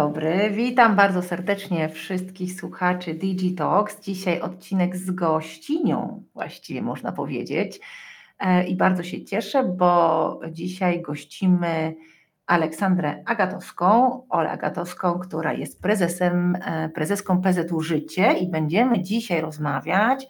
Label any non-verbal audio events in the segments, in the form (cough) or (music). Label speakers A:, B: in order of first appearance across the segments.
A: dobry, witam bardzo serdecznie wszystkich słuchaczy DigiTalks. Dzisiaj odcinek z gościnią, właściwie można powiedzieć. E, I bardzo się cieszę, bo dzisiaj gościmy Aleksandrę Agatowską, Olę Agatowską, która jest prezesem, e, prezeską PZU Życie i będziemy dzisiaj rozmawiać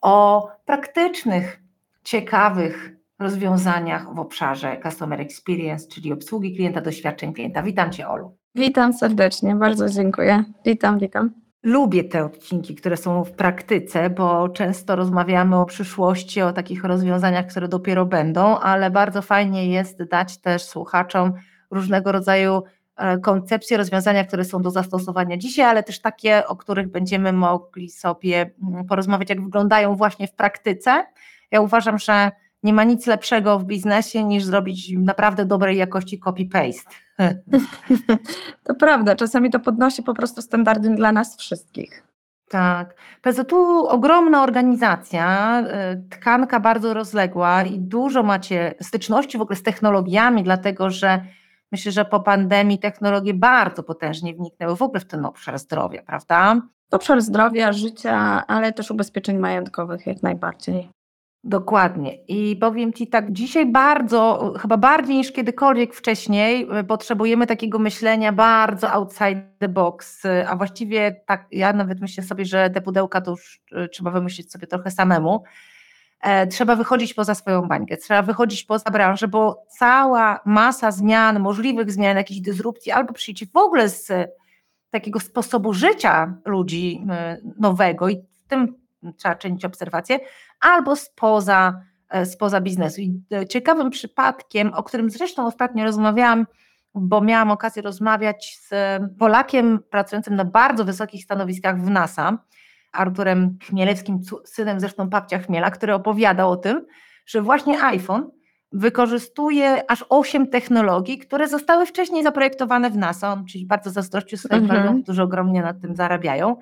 A: o praktycznych, ciekawych rozwiązaniach w obszarze Customer Experience, czyli obsługi klienta, doświadczeń klienta. Witam Cię, Olu.
B: Witam serdecznie, bardzo dziękuję. Witam, witam.
A: Lubię te odcinki, które są w praktyce, bo często rozmawiamy o przyszłości, o takich rozwiązaniach, które dopiero będą, ale bardzo fajnie jest dać też słuchaczom różnego rodzaju e, koncepcje, rozwiązania, które są do zastosowania dzisiaj, ale też takie, o których będziemy mogli sobie mm, porozmawiać, jak wyglądają właśnie w praktyce. Ja uważam, że nie ma nic lepszego w biznesie niż zrobić naprawdę dobrej jakości copy-paste. (laughs)
B: To prawda, czasami to podnosi po prostu standardy dla nas wszystkich.
A: Tak. PZU ogromna organizacja, y, tkanka bardzo rozległa i dużo macie styczności w ogóle z technologiami, dlatego że myślę, że po pandemii technologie bardzo potężnie wniknęły w ogóle w ten obszar zdrowia, prawda?
B: Obszar zdrowia, życia, ale też ubezpieczeń majątkowych jak najbardziej.
A: Dokładnie. I powiem Ci tak, dzisiaj bardzo, chyba bardziej niż kiedykolwiek wcześniej, y, potrzebujemy takiego myślenia bardzo outside the box, a właściwie tak, ja nawet myślę sobie, że te pudełka to już y, trzeba wymyślić sobie trochę samemu. E, trzeba wychodzić poza swoją bańkę, trzeba wychodzić poza branżę, bo cała masa zmian, możliwych zmian, jakichś dysrupcji, albo przyjdzie w ogóle z takiego sposobu życia ludzi y, nowego i w tym trzeba czynić obserwacje, albo spoza, e, spoza biznesu. I e, ciekawym przypadkiem, o którym zresztą ostatnio rozmawiałam, bo miałam okazję rozmawiać z Polakiem pracującym na bardzo wysokich stanowiskach w NASA, Arturem Chmielewskim, synem zresztą papcia Chmiela, który opowiadał o tym, że właśnie iPhone wykorzystuje aż 8 technologii, które zostały wcześniej zaprojektowane w NASA. On czyli bardzo zazdrościł swoich mhm. kolegom, którzy ogromnie na tym zarabiają.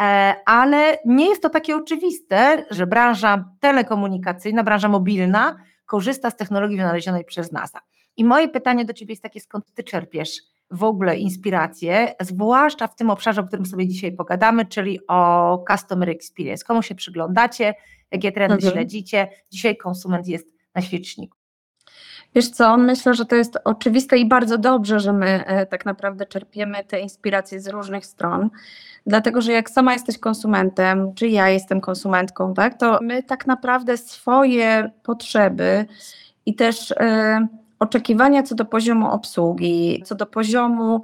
A: E, ale nie jest to takie oczywiste, że branża telekomunikacyjna, branża mobilna korzysta z technologii wynalezionej przez NASA. I moje pytanie do Ciebie jest takie, skąd Ty czerpiesz w ogóle inspirację, zwłaszcza w tym obszarze, o którym sobie dzisiaj pogadamy, czyli o customer experience. Komu się przyglądacie, jakie trendy mhm. śledzicie? Dzisiaj konsument jest na świeczniku.
B: Wiesz co, myślę, że to jest oczywiste i bardzo dobrze, że my e, tak naprawdę czerpiemy te inspiracje z różnych stron, dlatego że jak sama jesteś konsumentem, czy ja jestem konsumentką, tak, to my tak naprawdę swoje potrzeby i też y, oczekiwania co do poziomu obsługi, co do poziomu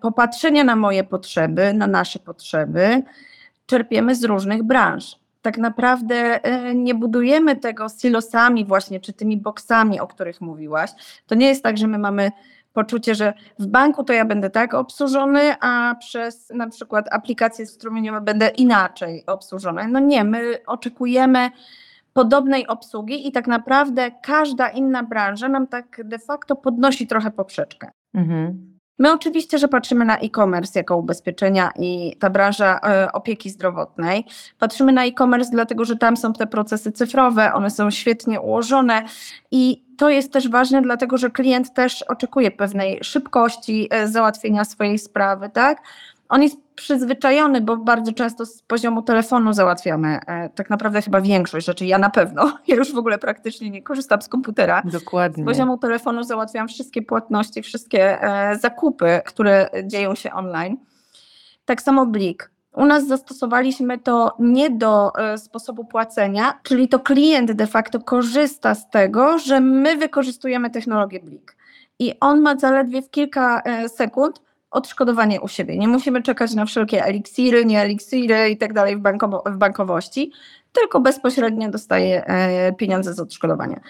B: popatrzenia na moje potrzeby, na nasze potrzeby, czerpiemy z różnych branż tak naprawdę e, nie budujemy tego silosami właśnie, czy tymi boksami, o których mówiłaś. To nie jest tak, że my mamy poczucie, że w banku to ja będę tak obsłużony, a przez na przykład aplikacje strumieniowe będę inaczej obsłużony. No nie, my oczekujemy podobnej obsługi i tak naprawdę każda inna branża nam tak de facto podnosi trochę poprzeczkę. Mhm. My oczywiście, że patrzymy na e-commerce jako ubezpieczenia i ta branża e, opieki zdrowotnej. Patrzymy na e-commerce dlatego, że tam są te procesy cyfrowe, one są świetnie ułożone i to jest też ważne, dlatego że klient też oczekuje pewnej szybkości e, załatwienia swojej sprawy, tak? On jest przyzwyczajony, bo bardzo często z poziomu telefonu załatwiamy e, tak naprawdę chyba większość rzeczy. Ja na pewno, (laughs) ja już w ogóle praktycznie nie korzystam z komputera.
A: Dokładnie.
B: Z poziomu telefonu załatwiam wszystkie płatności, wszystkie e, zakupy, które dzieją się online. Tak samo Blik. U nas zastosowaliśmy to nie do e, sposobu płacenia, czyli to klient de facto korzysta z tego, że my wykorzystujemy technologię Blik. I on ma zaledwie w kilka sekund odszkodowanie u siebie. Nie musimy czekać na wszelkie eliksiry, nie eliksiry i tak dalej w, bankowości, tylko bezpośrednio dostaje e, pieniądze z odszkodowania.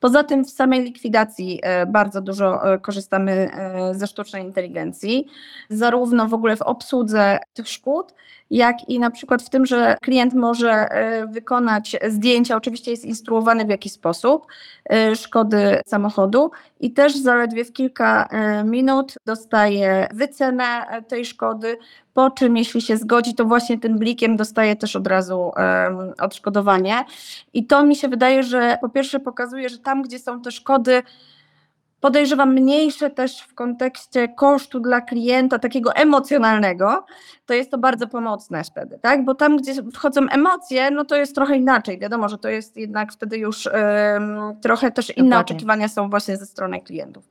B: Poza tym w samej likwidacji e, bardzo dużo e, korzystamy ze sztucznej inteligencji, zarówno w ogóle w obsłudze tych szkód, jak i na przykład w tym, że klient może wykonać zdjęcia, oczywiście jest instruowany w jaki sposób, szkody samochodu i też zaledwie w kilka minut dostaje wycenę tej szkody, po czym jeśli się zgodzi, to właśnie tym blikiem dostaje też od razu odszkodowanie. I to mi się wydaje, że po pierwsze pokazuje, że tam, gdzie są te szkody, podejrzewam mniejsze też w kontekście kosztu dla klienta, takiego emocjonalnego, to jest to bardzo pomocne wtedy, tak? Bo tam, gdzie wchodzą emocje, no to jest trochę inaczej. Wiadomo, że to jest jednak wtedy już um, trochę też inne Dokładnie. oczekiwania są właśnie ze strony klientów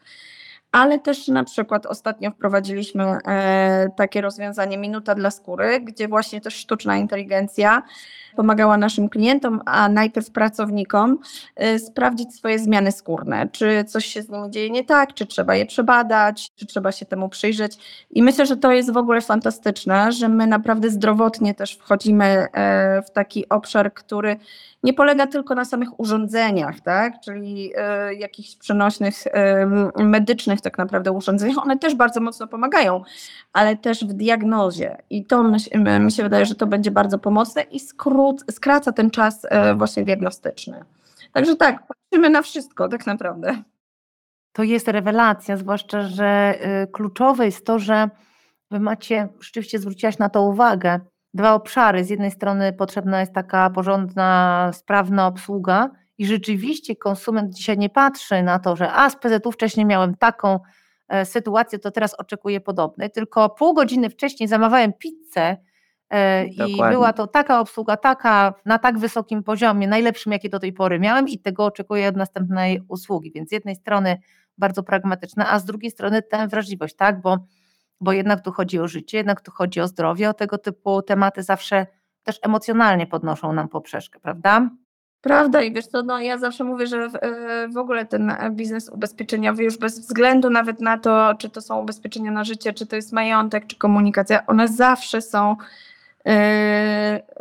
B: ale też na przykład ostatnio wprowadziliśmy e, takie rozwiązanie Minuta dla skóry, gdzie właśnie też sztuczna inteligencja pomagała naszym klientom, a najpierw pracownikom e, sprawdzić swoje zmiany skórne, czy coś się z nimi dzieje nie tak, czy trzeba je przebadać, czy trzeba się temu przyjrzeć. I myślę, że to jest w ogóle fantastyczne, że my naprawdę zdrowotnie też wchodzimy e, w taki obszar, który nie polega tylko na samych urządzeniach, tak? czyli y, jakichś przenośnych, y, medycznych tak naprawdę urządzeniach. One też bardzo mocno pomagają, ale też w diagnozie. I to mi się wydaje, że to będzie bardzo pomocne i skrót, skraca ten czas y, właśnie diagnostyczny. Także tak, patrzymy na wszystko tak naprawdę.
A: To jest rewelacja, zwłaszcza, że kluczowe jest to, że wy macie, rzeczywiście zwróciłaś na to uwagę, dwa obszary. Z jednej strony potrzebna jest taka porządna, sprawna obsługa i rzeczywiście konsument dzisiaj nie patrzy na to, że a z PZU wcześniej miałem taką e, sytuację, to teraz oczekuję podobnej, tylko pół godziny wcześniej zamawiałem pizzę e, i była to taka obsługa, taka na tak wysokim poziomie, najlepszym jaki do tej pory miałem i tego oczekuję od następnej usługi. Więc z jednej strony bardzo pragmatyczna, a z drugiej strony tę wrażliwość, tak, bo bo jednak tu chodzi o życie, jednak tu chodzi o zdrowie, o tego typu tematy zawsze też emocjonalnie podnoszą nam poprzeczkę, prawda?
B: Prawda i wiesz co, no ja zawsze mówię, że w, w, ogóle ten biznes ubezpieczeniowy już bez względu nawet na to, czy to są ubezpieczenia na życie, czy to jest majątek, czy komunikacja, one zawsze są, yy,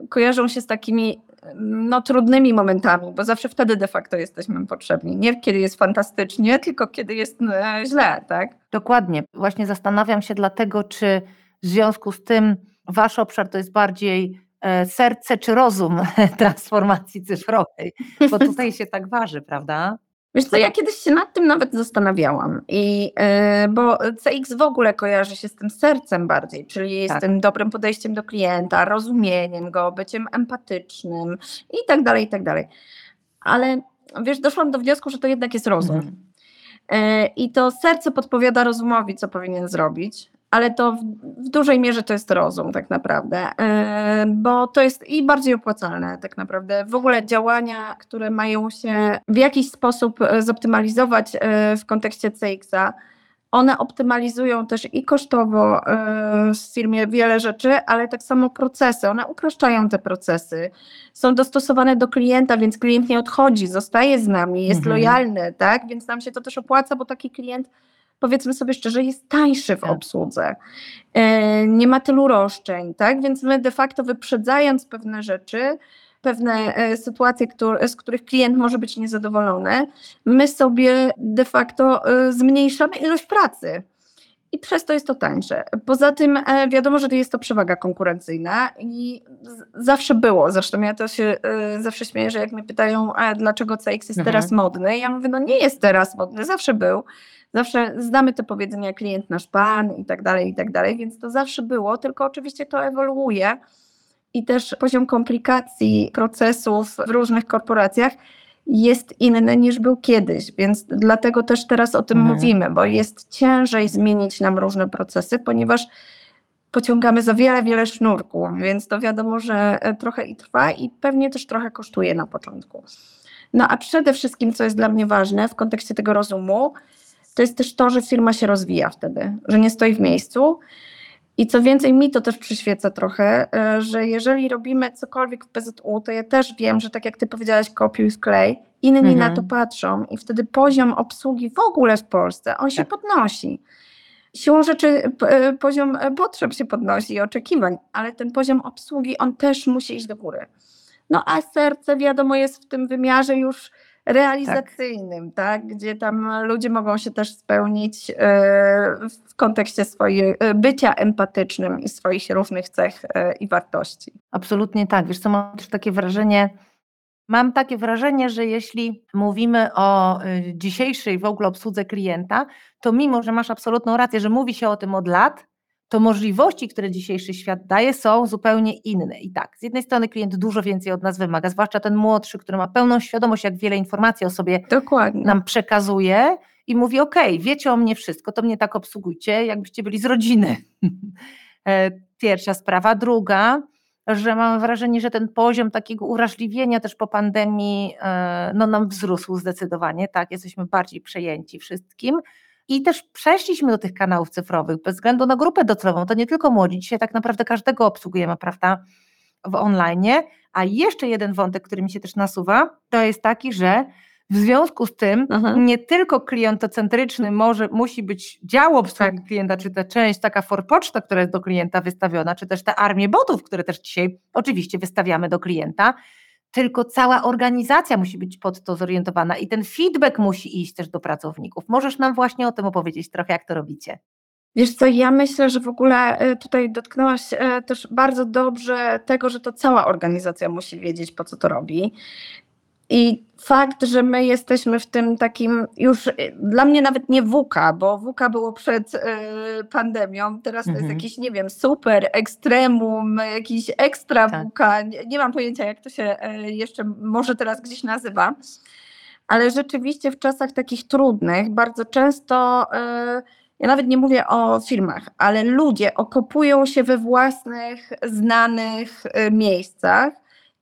B: kojarzą się z takimi no, trudnymi momentami, bo zawsze wtedy de facto jesteśmy potrzebni. Nie kiedy jest fantastycznie, tylko kiedy jest e, źle, tak?
A: Dokładnie. Właśnie zastanawiam się dlatego, czy w związku z tym wasz obszar to jest bardziej e, serce czy rozum (laughs) transformacji cyfrowej, bo tutaj się tak waży, prawda?
B: Wiesz co, ja kiedyś się nad tym nawet zastanawiałam, I, yy, bo CX w ogóle kojarzy się z tym sercem bardziej, czyli tak. z tym dobrym podejściem do klienta, rozumieniem go, byciem empatycznym i tak dalej, i tak dalej. Ale wiesz, doszłam do wniosku, że to jednak jest rozum. Mhm. Yy, I to serce podpowiada rozumowi, co powinien zrobić, ale to w, w, dużej mierze to jest rozum tak naprawdę, yy, bo to jest i bardziej opłacalne tak naprawdę. W ogóle działania, które mają się w jakiś sposób e, zoptymalizować e, w kontekście CX-a, one optymalizują też i kosztowo e, w firmie wiele rzeczy, ale tak samo procesy. One upraszczają te procesy. Są dostosowane do klienta, więc klient nie odchodzi, zostaje z nami, jest mhm. lojalny, tak? Więc nam się to też opłaca, bo taki klient powiedzmy sobie szczerze, jest tańszy w tak. obsłudze. E, nie ma tylu roszczeń, tak? Więc my de facto wyprzedzając pewne rzeczy, pewne e, sytuacje, z których klient może być niezadowolony, my sobie de facto e, zmniejszamy ilość pracy. I przez to jest to tańsze. Poza tym wiadomo, że jest to przewaga konkurencyjna i zawsze było. Zresztą ja to się zawsze śmieję, że jak mnie pytają, dlaczego CX jest mhm. teraz modny, ja mówię, no nie jest teraz modny, zawsze był. Zawsze znamy te powiedzenia klient nasz pan i tak dalej, i tak dalej, więc to zawsze było, tylko oczywiście to ewoluuje i też poziom komplikacji procesów w różnych korporacjach jest inny niż był kiedyś, więc dlatego też teraz o tym mhm. mówimy, bo jest ciężej zmienić nam różne procesy, ponieważ pociągamy za wiele, wiele sznurków, więc to wiadomo, że trochę i trwa i pewnie też trochę kosztuje na początku. No a przede wszystkim, co jest dla mnie ważne w kontekście tego rozumu, to jest też to, że firma się rozwija wtedy, że nie stoi w miejscu. I co więcej, mi to też przyświeca trochę, e, że jeżeli robimy cokolwiek w PZU, to ja też wiem, że tak jak ty powiedziałaś, kopiuj sklej, inni mhm. na to patrzą i wtedy poziom obsługi w ogóle w Polsce, on się tak. podnosi. Siłą rzeczy e, poziom potrzeb się podnosi i oczekiwań, ale ten poziom obsługi, on też musi iść do góry. No a serce wiadomo jest w tym wymiarze już realizacyjnym, tak. tak. Gdzie tam ludzie mogą się też spełnić e, w kontekście swojego e, bycia empatycznym i swoich różnych cech e, i wartości.
A: Absolutnie tak. Wiesz co, mam też takie wrażenie, Mam takie wrażenie, że jeśli mówimy o dzisiejszej w ogóle obsłudze klienta, to mimo, że masz absolutną rację, że mówi się o tym od lat, to możliwości, które dzisiejszy świat daje, są zupełnie inne. I tak, z jednej strony klient dużo więcej od nas wymaga, zwłaszcza ten młodszy, który ma pełną świadomość, jak wiele informacji o sobie
B: Dokładnie.
A: nam przekazuje i mówi: OK, wiecie o mnie wszystko, to mnie tak obsługujcie, jakbyście byli z rodziny. (laughs) E, pierwsza sprawa. Druga, że mam wrażenie, że ten poziom takiego urażliwienia też po pandemii e, no, nam wzrósł zdecydowanie, tak, jesteśmy bardziej przejęci wszystkim. I też przeszliśmy do tych kanałów cyfrowych bez względu na grupę docelową. To nie tylko młodzi, dzisiaj tak naprawdę każdego obsługujemy, prawda, w online. A jeszcze jeden wątek, który mi się też nasuwa, to jest taki, że w związku z tym Aha. nie tylko klientocentryczny może, musi być dział obsługi tak. klienta, czy ta część taka forpoczta, która jest do klienta wystawiona, czy też te armie botów, które też dzisiaj oczywiście wystawiamy do klienta, tylko cała organizacja musi być pod to zorientowana i ten feedback musi iść też do pracowników. Możesz nam właśnie o tym opowiedzieć trochę, jak to robicie?
B: Wiesz co, ja myślę, że w ogóle e, tutaj dotknęłaś e, też bardzo dobrze tego, że to cała organizacja musi wiedzieć, po co to robi. I fakt, że my jesteśmy w tym takim już y, dla mnie nawet nie WUKA, bo WUKA było przed y, pandemią, teraz to jest mhm. jakiś, nie wiem, super, ekstremum, jakiś ekstra tak. WUKA, nie, nie, mam pojęcia jak to się y, jeszcze może teraz gdzieś nazywa, ale rzeczywiście w czasach takich trudnych bardzo często, y, ja nawet nie mówię o firmach, ale ludzie okopują się we własnych, znanych y, miejscach,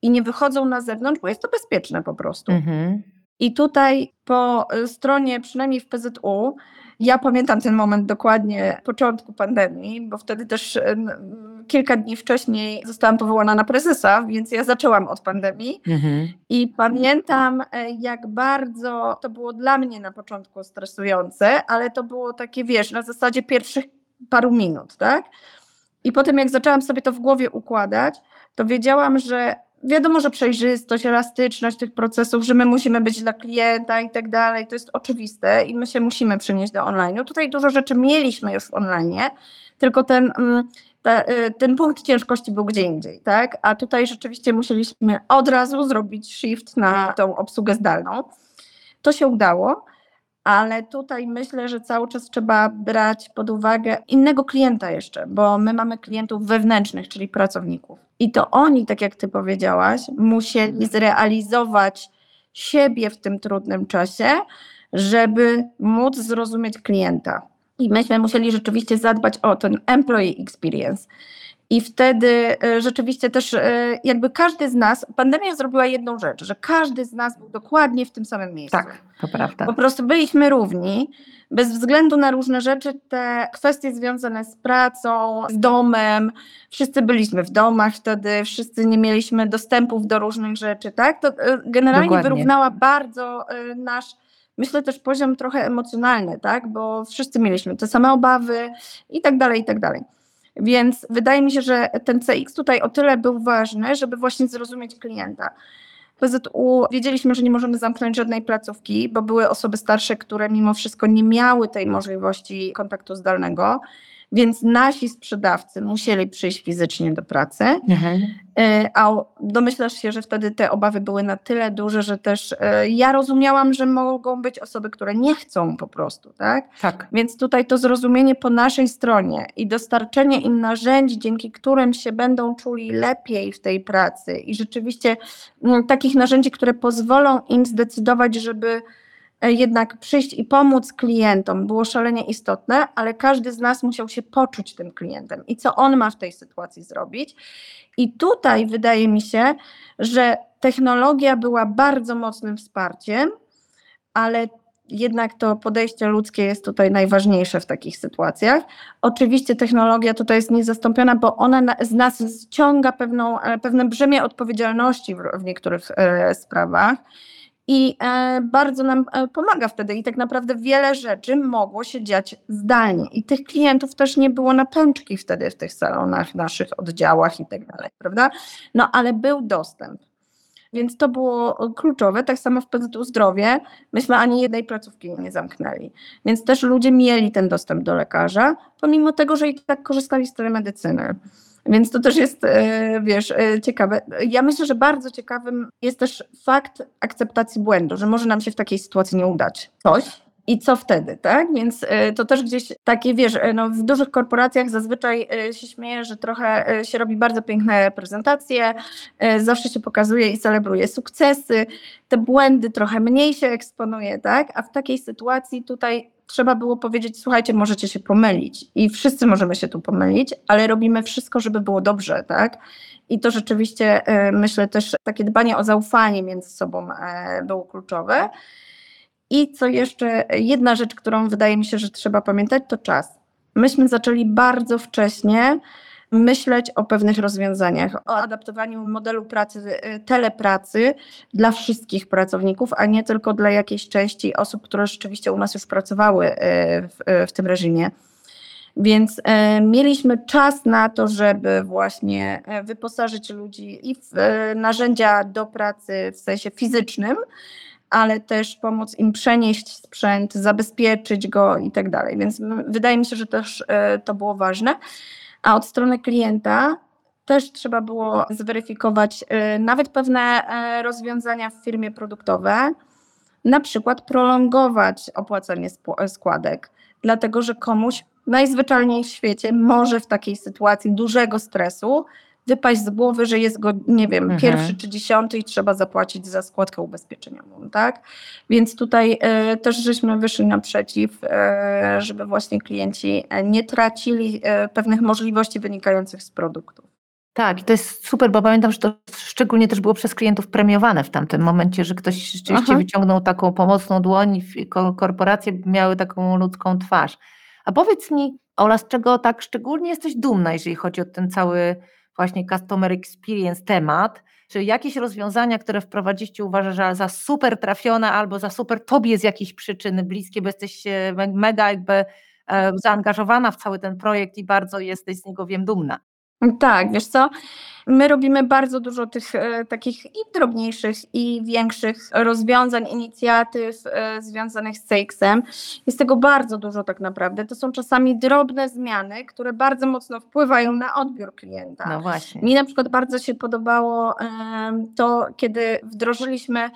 B: i nie wychodzą na zewnątrz, bo jest to bezpieczne po prostu. Mhm. I tutaj po y, stronie, przynajmniej w PZU, ja pamiętam ten moment dokładnie początku pandemii, bo wtedy też y, kilka dni wcześniej zostałam powołana na prezesa, więc ja zaczęłam od pandemii. Mhm. I pamiętam, y, jak bardzo to było dla mnie na początku stresujące, ale to było takie, wiesz, na zasadzie pierwszych paru minut, tak? I potem, jak zaczęłam sobie to w głowie układać, to wiedziałam, że wiadomo, że przejrzystość, elastyczność tych procesów, że my musimy być dla klienta i tak dalej, to jest oczywiste i my się musimy przenieść do online. Tutaj dużo rzeczy mieliśmy już w online, tylko ten, mm, y, ten punkt ciężkości był gdzie indziej, tak? A tutaj rzeczywiście musieliśmy od razu zrobić shift na tą obsługę zdalną. To się udało ale tutaj myślę, że cały czas trzeba brać pod uwagę innego klienta jeszcze, bo my mamy klientów wewnętrznych, czyli pracowników. I to oni, tak jak ty powiedziałaś, musieli zrealizować siebie w tym trudnym czasie, żeby móc zrozumieć klienta. I myśmy musieli rzeczywiście zadbać o ten employee experience. I wtedy e, rzeczywiście też e, jakby każdy z nas, pandemia zrobiła jedną rzecz, że każdy z nas był dokładnie w tym samym miejscu.
A: Tak, to prawda.
B: Po prostu byliśmy równi, bez względu na różne rzeczy, te kwestie związane z pracą, z domem, wszyscy byliśmy w domach wtedy, wszyscy nie mieliśmy dostępów do różnych rzeczy, tak? To e, generalnie Dokładnie. wyrównała bardzo nasz myślę też poziom trochę emocjonalny, tak? Bo wszyscy mieliśmy te same obawy i tak dalej, i tak dalej. Więc wydaje mi się, że ten CX tutaj o tyle był ważny, żeby właśnie zrozumieć klienta. PZU wiedzieliśmy, że nie możemy zamknąć żadnej placówki, bo były osoby starsze, które mimo wszystko nie miały tej możliwości kontaktu zdalnego. Więc nasi sprzedawcy musieli przyjść fizycznie do pracy, mhm. E, a domyślasz się, że wtedy te obawy były na tyle duże, że też e, ja rozumiałam, że mogą być osoby, które nie chcą po prostu, tak?
A: Tak.
B: Więc tutaj to zrozumienie po naszej stronie i dostarczenie im narzędzi, dzięki którym się będą czuli lepiej w tej pracy i rzeczywiście mm, takich narzędzi, które pozwolą im zdecydować, żeby jednak przyjść i pomóc klientom było szalenie istotne, ale każdy z nas musiał się poczuć tym klientem i co on ma w tej sytuacji zrobić. I tutaj wydaje mi się, że technologia była bardzo mocnym wsparciem, ale jednak to podejście ludzkie jest tutaj najważniejsze w takich sytuacjach. Oczywiście technologia tutaj jest niezastąpiona, bo ona z nas ściąga pewną, e, pewne brzemię odpowiedzialności w, w niektórych e, sprawach i e, bardzo nam e, pomaga wtedy. I tak naprawdę wiele rzeczy mogło się dziać zdalnie. I tych klientów też nie było na pęczki wtedy w tych salonach, naszych oddziałach i tak dalej, prawda? No ale był dostęp. Więc to było kluczowe. Tak samo w PZU Zdrowie myśmy ani jednej placówki nie zamknęli. Więc też ludzie mieli ten dostęp do lekarza, pomimo tego, że i tak korzystali z telemedycyny. Więc to też jest, e, wiesz, e, ciekawe. Ja myślę, że bardzo ciekawym jest też fakt akceptacji błędu, że może nam się w takiej sytuacji nie udać coś, i co wtedy, tak? Więc y, to też gdzieś takie, wiesz, no w dużych korporacjach zazwyczaj się śmieje, że trochę się robi bardzo piękne prezentacje, zawsze się pokazuje i celebruje sukcesy, te błędy trochę mniej się eksponuje, tak? A w takiej sytuacji tutaj trzeba było powiedzieć, słuchajcie, możecie się pomylić i wszyscy możemy się tu pomylić, ale robimy wszystko, żeby było dobrze, tak? I to rzeczywiście myślę też takie dbanie o zaufanie między sobą było kluczowe. I co jeszcze, jedna rzecz, którą wydaje mi się, że trzeba pamiętać, to czas. Myśmy zaczęli bardzo wcześnie myśleć o pewnych rozwiązaniach, o adaptowaniu modelu pracy, y, telepracy dla wszystkich pracowników, a nie tylko dla jakiejś części osób, które rzeczywiście u nas już pracowały y, w, y, w tym reżimie. Więc mieliśmy czas na to, żeby właśnie wyposażyć ludzi i w narzędzia do pracy w sensie fizycznym, ale też pomóc im przenieść sprzęt, zabezpieczyć go i tak dalej. Więc wydaje mi się, że też to było ważne. A od strony klienta też trzeba było zweryfikować e, nawet pewne e, rozwiązania w firmie produktowe, na przykład prolongować opłacanie składek, dlatego że komuś najzwyczajniej w świecie może w takiej sytuacji dużego stresu wypaść z głowy, że jest go, nie wiem, mhm. pierwszy czy dziesiąty i trzeba zapłacić za składkę ubezpieczeniową, tak? Więc tutaj e, też żeśmy wyszli naprzeciw, e, żeby właśnie klienci nie tracili e, pewnych możliwości wynikających z produktów.
A: Tak, i to jest super, bo pamiętam, że to szczególnie też było przez klientów premiowane w tamtym momencie, że ktoś rzeczywiście Aha. wyciągnął taką pomocną dłoń i korporacje miały taką ludzką twarz. A powiedz mi, Ola, z czego tak szczególnie jesteś dumna, jeżeli chodzi o ten cały właśnie customer experience temat, czy jakieś rozwiązania, które wprowadziliście uważasz za super trafione albo za super tobie z jakiejś przyczyny bliskie, bo jesteś e, mega jakby e, zaangażowana w cały ten projekt i bardzo jesteś z niego wiem dumna.
B: Tak, wiesz co? My robimy bardzo dużo tych e, takich i drobniejszych, i większych rozwiązań, inicjatyw e, związanych z CX-em. Jest tego bardzo dużo tak naprawdę. To są czasami drobne zmiany, które bardzo mocno wpływają na odbiór klienta.
A: No właśnie.
B: Mi na przykład bardzo się podobało e, to, kiedy wdrożyliśmy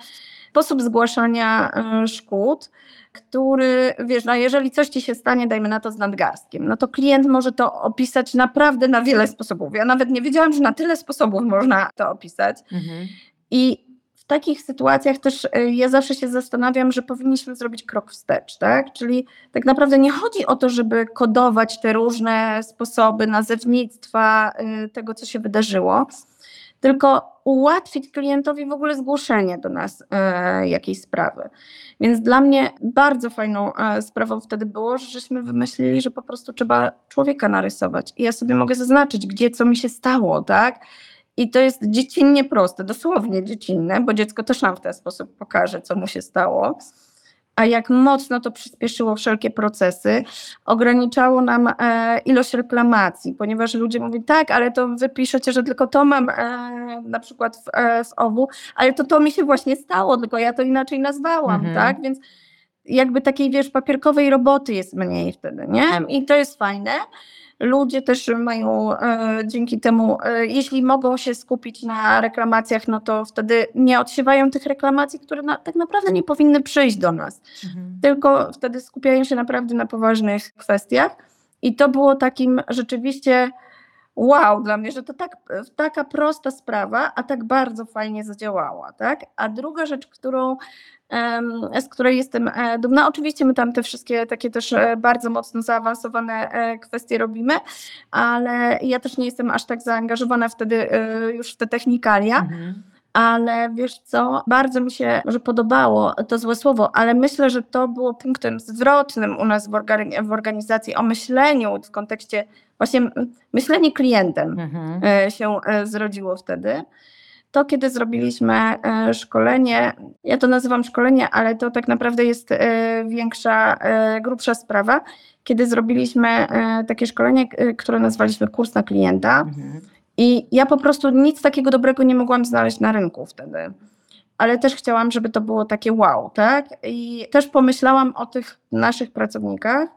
B: sposób zgłaszania e, szkód który, wiesz, no jeżeli coś ci się stanie, dajmy na to z nadgarstkiem, no to klient może to opisać naprawdę na wiele sposobów. Ja nawet nie wiedziałam, że na tyle sposobów można to opisać. Mhm. I w takich sytuacjach też e, ja zawsze się zastanawiam, że powinniśmy zrobić krok wstecz, tak? Czyli tak naprawdę nie chodzi o to, żeby kodować te różne sposoby nazewnictwa e, tego, co się wydarzyło, tylko ułatwić klientowi w ogóle zgłoszenie do nas e, jakiejś sprawy. Więc dla mnie bardzo fajną e, sprawą wtedy było, że żeśmy wymyślili, że po prostu trzeba człowieka narysować. I ja sobie mogę zaznaczyć, gdzie co mi się stało, tak? I to jest dziecinnie proste, dosłownie dziecinne, bo dziecko też nam w ten sposób pokaże, co mu się stało a jak mocno to przyspieszyło wszelkie procesy, ograniczało nam e, ilość reklamacji, ponieważ ludzie mówią, tak, ale to wy piszecie, że tylko to mam e, na przykład w, e, w OWU, ale to to mi się właśnie stało, tylko ja to inaczej nazwałam, mhm. tak, więc jakby takiej, wiesz, papierkowej roboty jest mniej wtedy, nie? I to jest fajne. Ludzie też mają e, dzięki temu, e, jeśli mogą się skupić na reklamacjach, no to wtedy nie odsiewają tych reklamacji, które na, tak naprawdę nie powinny przyjść do nas. Mhm. Tylko wtedy skupiają się naprawdę na poważnych kwestiach. I to było takim rzeczywiście wow dla mnie, że to tak, taka prosta sprawa, a tak bardzo fajnie zadziałała. Tak? A druga rzecz, którą z której jestem e, dumna. Oczywiście my tam te wszystkie takie też e, bardzo mocno zaawansowane e, kwestie robimy, ale ja też nie jestem aż tak zaangażowana wtedy już w te technikalia. Mhm. Ale wiesz co, bardzo mi się że podobało to złe słowo, ale myślę, że to było punktem zwrotnym u nas w, organizacji o myśleniu w kontekście właśnie myślenie klientem mhm. się zrodziło wtedy to kiedy zrobiliśmy e, szkolenie, ja to nazywam szkolenie, ale to tak naprawdę jest e, większa, e, grubsza sprawa, kiedy zrobiliśmy takie szkolenie, które nazwaliśmy kurs na klienta. Mhm. I ja po prostu nic takiego dobrego nie mogłam znaleźć na rynku wtedy. Ale też chciałam, żeby to było takie wow, tak? I też pomyślałam o tych naszych pracownikach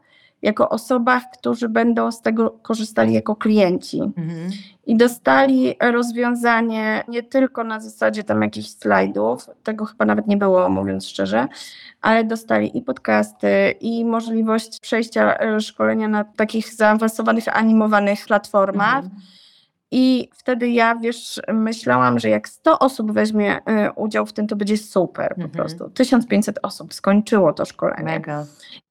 B: jako osobach, którzy będą z tego korzystali jako klienci. Mhm. I dostali rozwiązanie nie tylko na zasadzie tam jakichś slajdów, tego chyba nawet nie było, mówiąc szczerze, ale dostali i podcasty, i możliwość przejścia e, szkolenia na takich zaawansowanych, animowanych platformach. Mhm i wtedy ja, wiesz, myślałam, że jak 100 osób weźmie y, udział w tym, to będzie super po mhm. prostu. 1500 osób skończyło to szkolenie. Mega.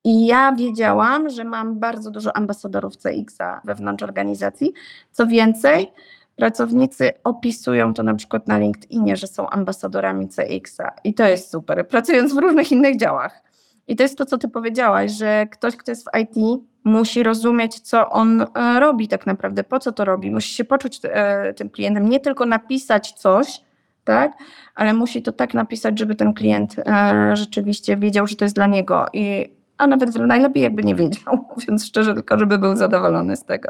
B: I ja wiedziałam, że mam bardzo dużo ambasadorów CX-a wewnątrz organizacji. Co więcej, pracownicy opisują to na przykład na LinkedInie, że są ambasadorami CX-a. I to jest super. Pracując w różnych innych działach. I to jest to, co ty powiedziałaś, że ktoś, kto jest w IT, musi rozumieć, co on e, robi tak naprawdę, po co to robi. Musi się poczuć e, tym klientem, nie tylko napisać coś, tak, ale musi to tak napisać, żeby ten klient e, rzeczywiście wiedział, że to jest dla niego. I, a nawet najlepiej jakby nie wiedział, (laughs) mówiąc szczerze, tylko żeby był zadowolony z tego.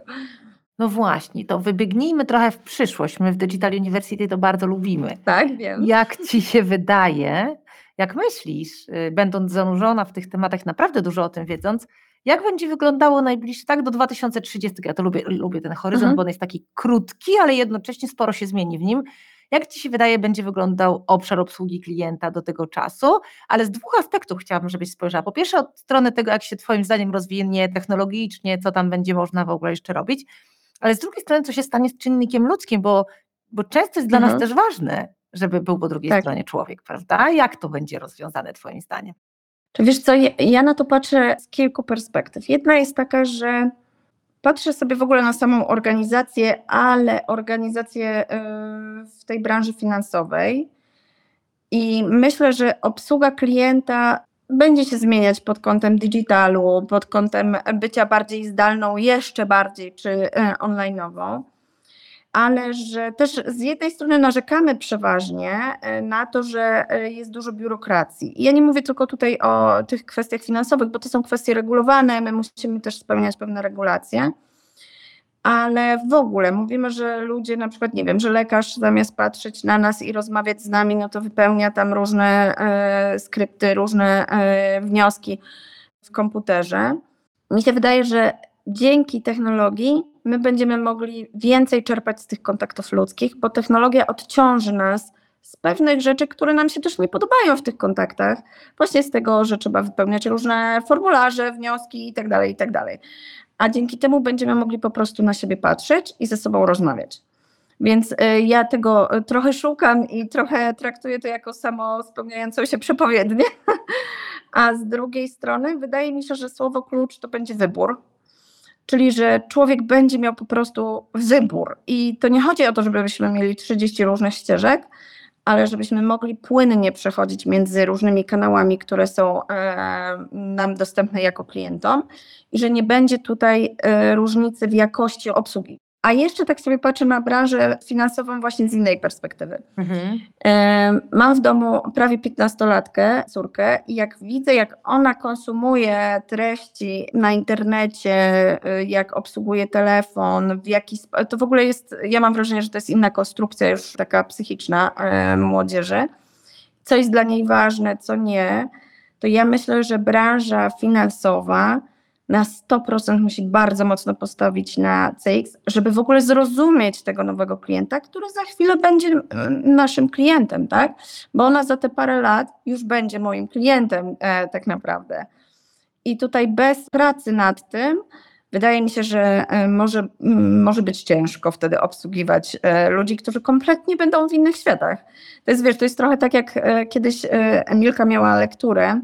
A: No właśnie, to wybiegnijmy trochę w przyszłość. My w Digital University to bardzo lubimy.
B: Tak, wiem.
A: Jak ci się wydaje, jak myślisz, y, będąc zanurzona w tych tematach, naprawdę dużo o tym wiedząc, jak będzie wyglądało najbliższe, tak do 2030? Ja to lubię, lubię ten horyzont, mhm. bo on jest taki krótki, ale jednocześnie sporo się zmieni w nim. Jak Ci się wydaje, będzie wyglądał obszar obsługi klienta do tego czasu? Ale z dwóch aspektów chciałabym, żebyś spojrzała. Po pierwsze, od strony tego, jak się Twoim zdaniem rozwinie technologicznie, co tam będzie można w ogóle jeszcze robić, ale z drugiej strony, co się stanie z czynnikiem ludzkim, bo, bo często jest dla mhm. nas też ważne, żeby był po drugiej tak. stronie człowiek, prawda? Jak to będzie rozwiązane Twoim zdaniem?
B: To wiesz co, ja na to patrzę z kilku perspektyw. Jedna jest taka, że patrzę sobie w ogóle na samą organizację, ale organizację y, w tej branży finansowej i myślę, że obsługa klienta będzie się zmieniać pod kątem digitalu, pod kątem bycia bardziej zdalną, jeszcze bardziej, czy y, online'ową ale że też z jednej strony narzekamy przeważnie e, na to, że e, jest dużo biurokracji. Ja nie mówię tylko tutaj o tych kwestiach finansowych, bo to są kwestie regulowane, my musimy też spełniać pewne regulacje. Ale w ogóle mówimy, że ludzie, na przykład, nie wiem, że lekarz zamiast patrzeć na nas i rozmawiać z nami, no to wypełnia tam różne e, skrypty, różne e, wnioski w komputerze. Mi się wydaje, że dzięki technologii my będziemy mogli więcej czerpać z tych kontaktów ludzkich, bo technologia odciąży nas z pewnych rzeczy, które nam się też nie podobają w tych kontaktach. Właśnie z tego, że trzeba wypełniać różne formularze, wnioski itd., tak itd. Tak A dzięki temu będziemy mogli po prostu na siebie patrzeć i ze sobą rozmawiać. Więc y, ja tego y, trochę szukam i trochę traktuję to jako samo spełniającą się przepowiednię. (laughs) A z drugiej strony wydaje mi się, że słowo klucz to będzie wybór czyli że człowiek będzie miał po prostu wybór. I to nie chodzi o to, żebyśmy mieli 30 różnych ścieżek, ale żebyśmy mogli płynnie przechodzić między różnymi kanałami, które są e, nam dostępne jako klientom i że nie będzie tutaj e, różnicy w jakości obsługi. A jeszcze tak sobie patrzę na branżę finansową właśnie z innej perspektywy. Mhm. Mam w domu prawie 15-latkę, córkę i jak widzę, jak ona konsumuje treści na internecie, y, jak obsługuje telefon, w jaki to w ogóle jest, ja mam wrażenie, że to jest inna konstrukcja już taka psychiczna młodzieży. Co jest dla niej ważne, co nie, to ja myślę, że branża finansowa na 100% musi bardzo mocno postawić na CX, żeby w ogóle zrozumieć tego nowego klienta, który za chwilę będzie naszym klientem, tak? Bo ona za te parę lat już będzie moim klientem e, tak naprawdę. I tutaj bez pracy nad tym, wydaje mi się, że e, może, może być ciężko wtedy obsługiwać e, ludzi, którzy kompletnie będą w innych światach. To jest, wiesz, to jest trochę tak jak e, kiedyś Emilka miała lekturę,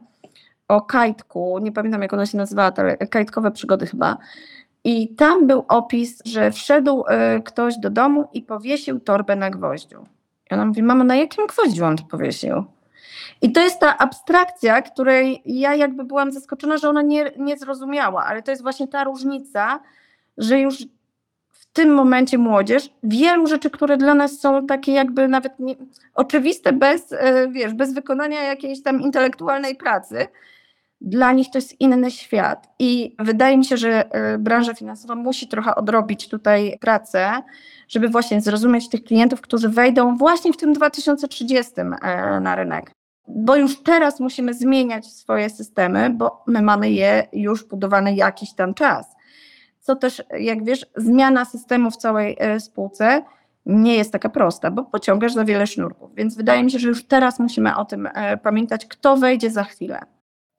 B: o kajtku, nie pamiętam jak ona się nazywała, ale kajtkowe przygody chyba. I tam był opis, że wszedł y, ktoś do domu i powiesił torbę na gwoździu. I ona mówi, mamo, na jakim gwoździu on to powiesił? I to jest ta abstrakcja, której ja jakby byłam zaskoczona, że ona nie, nie zrozumiała, ale to jest właśnie ta różnica, że już w tym momencie młodzież wielu rzeczy, które dla nas są takie jakby nawet nie, oczywiste bez, y, wiesz, bez wykonania jakiejś tam intelektualnej pracy, dla nich to jest inny świat. I wydaje mi się, że e, branża finansowa musi trochę odrobić tutaj pracę, żeby właśnie zrozumieć tych klientów, którzy wejdą właśnie w tym 2030 e, na rynek. bo już teraz musimy zmieniać swoje systemy, bo my mamy je już budowane jakiś tam czas. Co też, jak wiesz, zmiana systemu w całej e, spółce nie jest taka prosta, bo pociągasz za wiele sznurków. Więc wydaje mi się, że już teraz musimy o tym pamiętać, kto wejdzie za chwilę.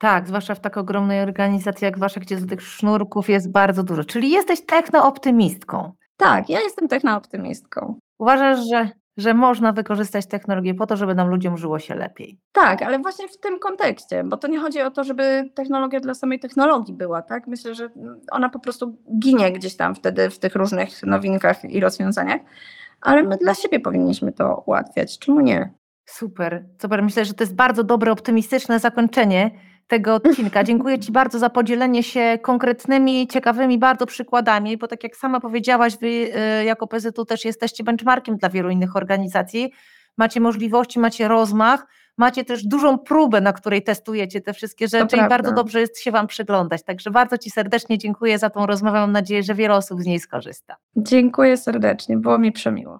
A: Tak, zwłaszcza w tak ogromnej organizacji jak wasza, gdzie tych sznurków jest bardzo dużo. Czyli jesteś technooptymistką.
B: Tak, ja jestem technooptymistką.
A: Uważasz, że, że można wykorzystać technologię po to, żeby nam ludziom żyło się lepiej?
B: Tak, ale właśnie w tym kontekście, bo to nie chodzi o to, żeby technologia dla samej technologii była, tak? Myślę, że ona po prostu ginie gdzieś tam wtedy w tych różnych nowinkach i rozwiązaniach, ale my dla siebie powinniśmy to ułatwiać. Czemu nie?
A: Super, super. Myślę, że to jest bardzo dobre, optymistyczne zakończenie tego odcinka. Dziękuję Ci bardzo za podzielenie się konkretnymi, ciekawymi bardzo przykładami, bo tak jak sama powiedziałaś, Wy y, jako PZU też jesteście benchmarkiem dla wielu innych organizacji. Macie możliwości, macie rozmach, macie też dużą próbę, na której testujecie te wszystkie rzeczy i bardzo dobrze jest się Wam przyglądać. Także bardzo Ci serdecznie dziękuję za tą rozmowę. Mam nadzieję, że wiele osób z niej skorzysta.
B: Dziękuję serdecznie, było mi przemiło.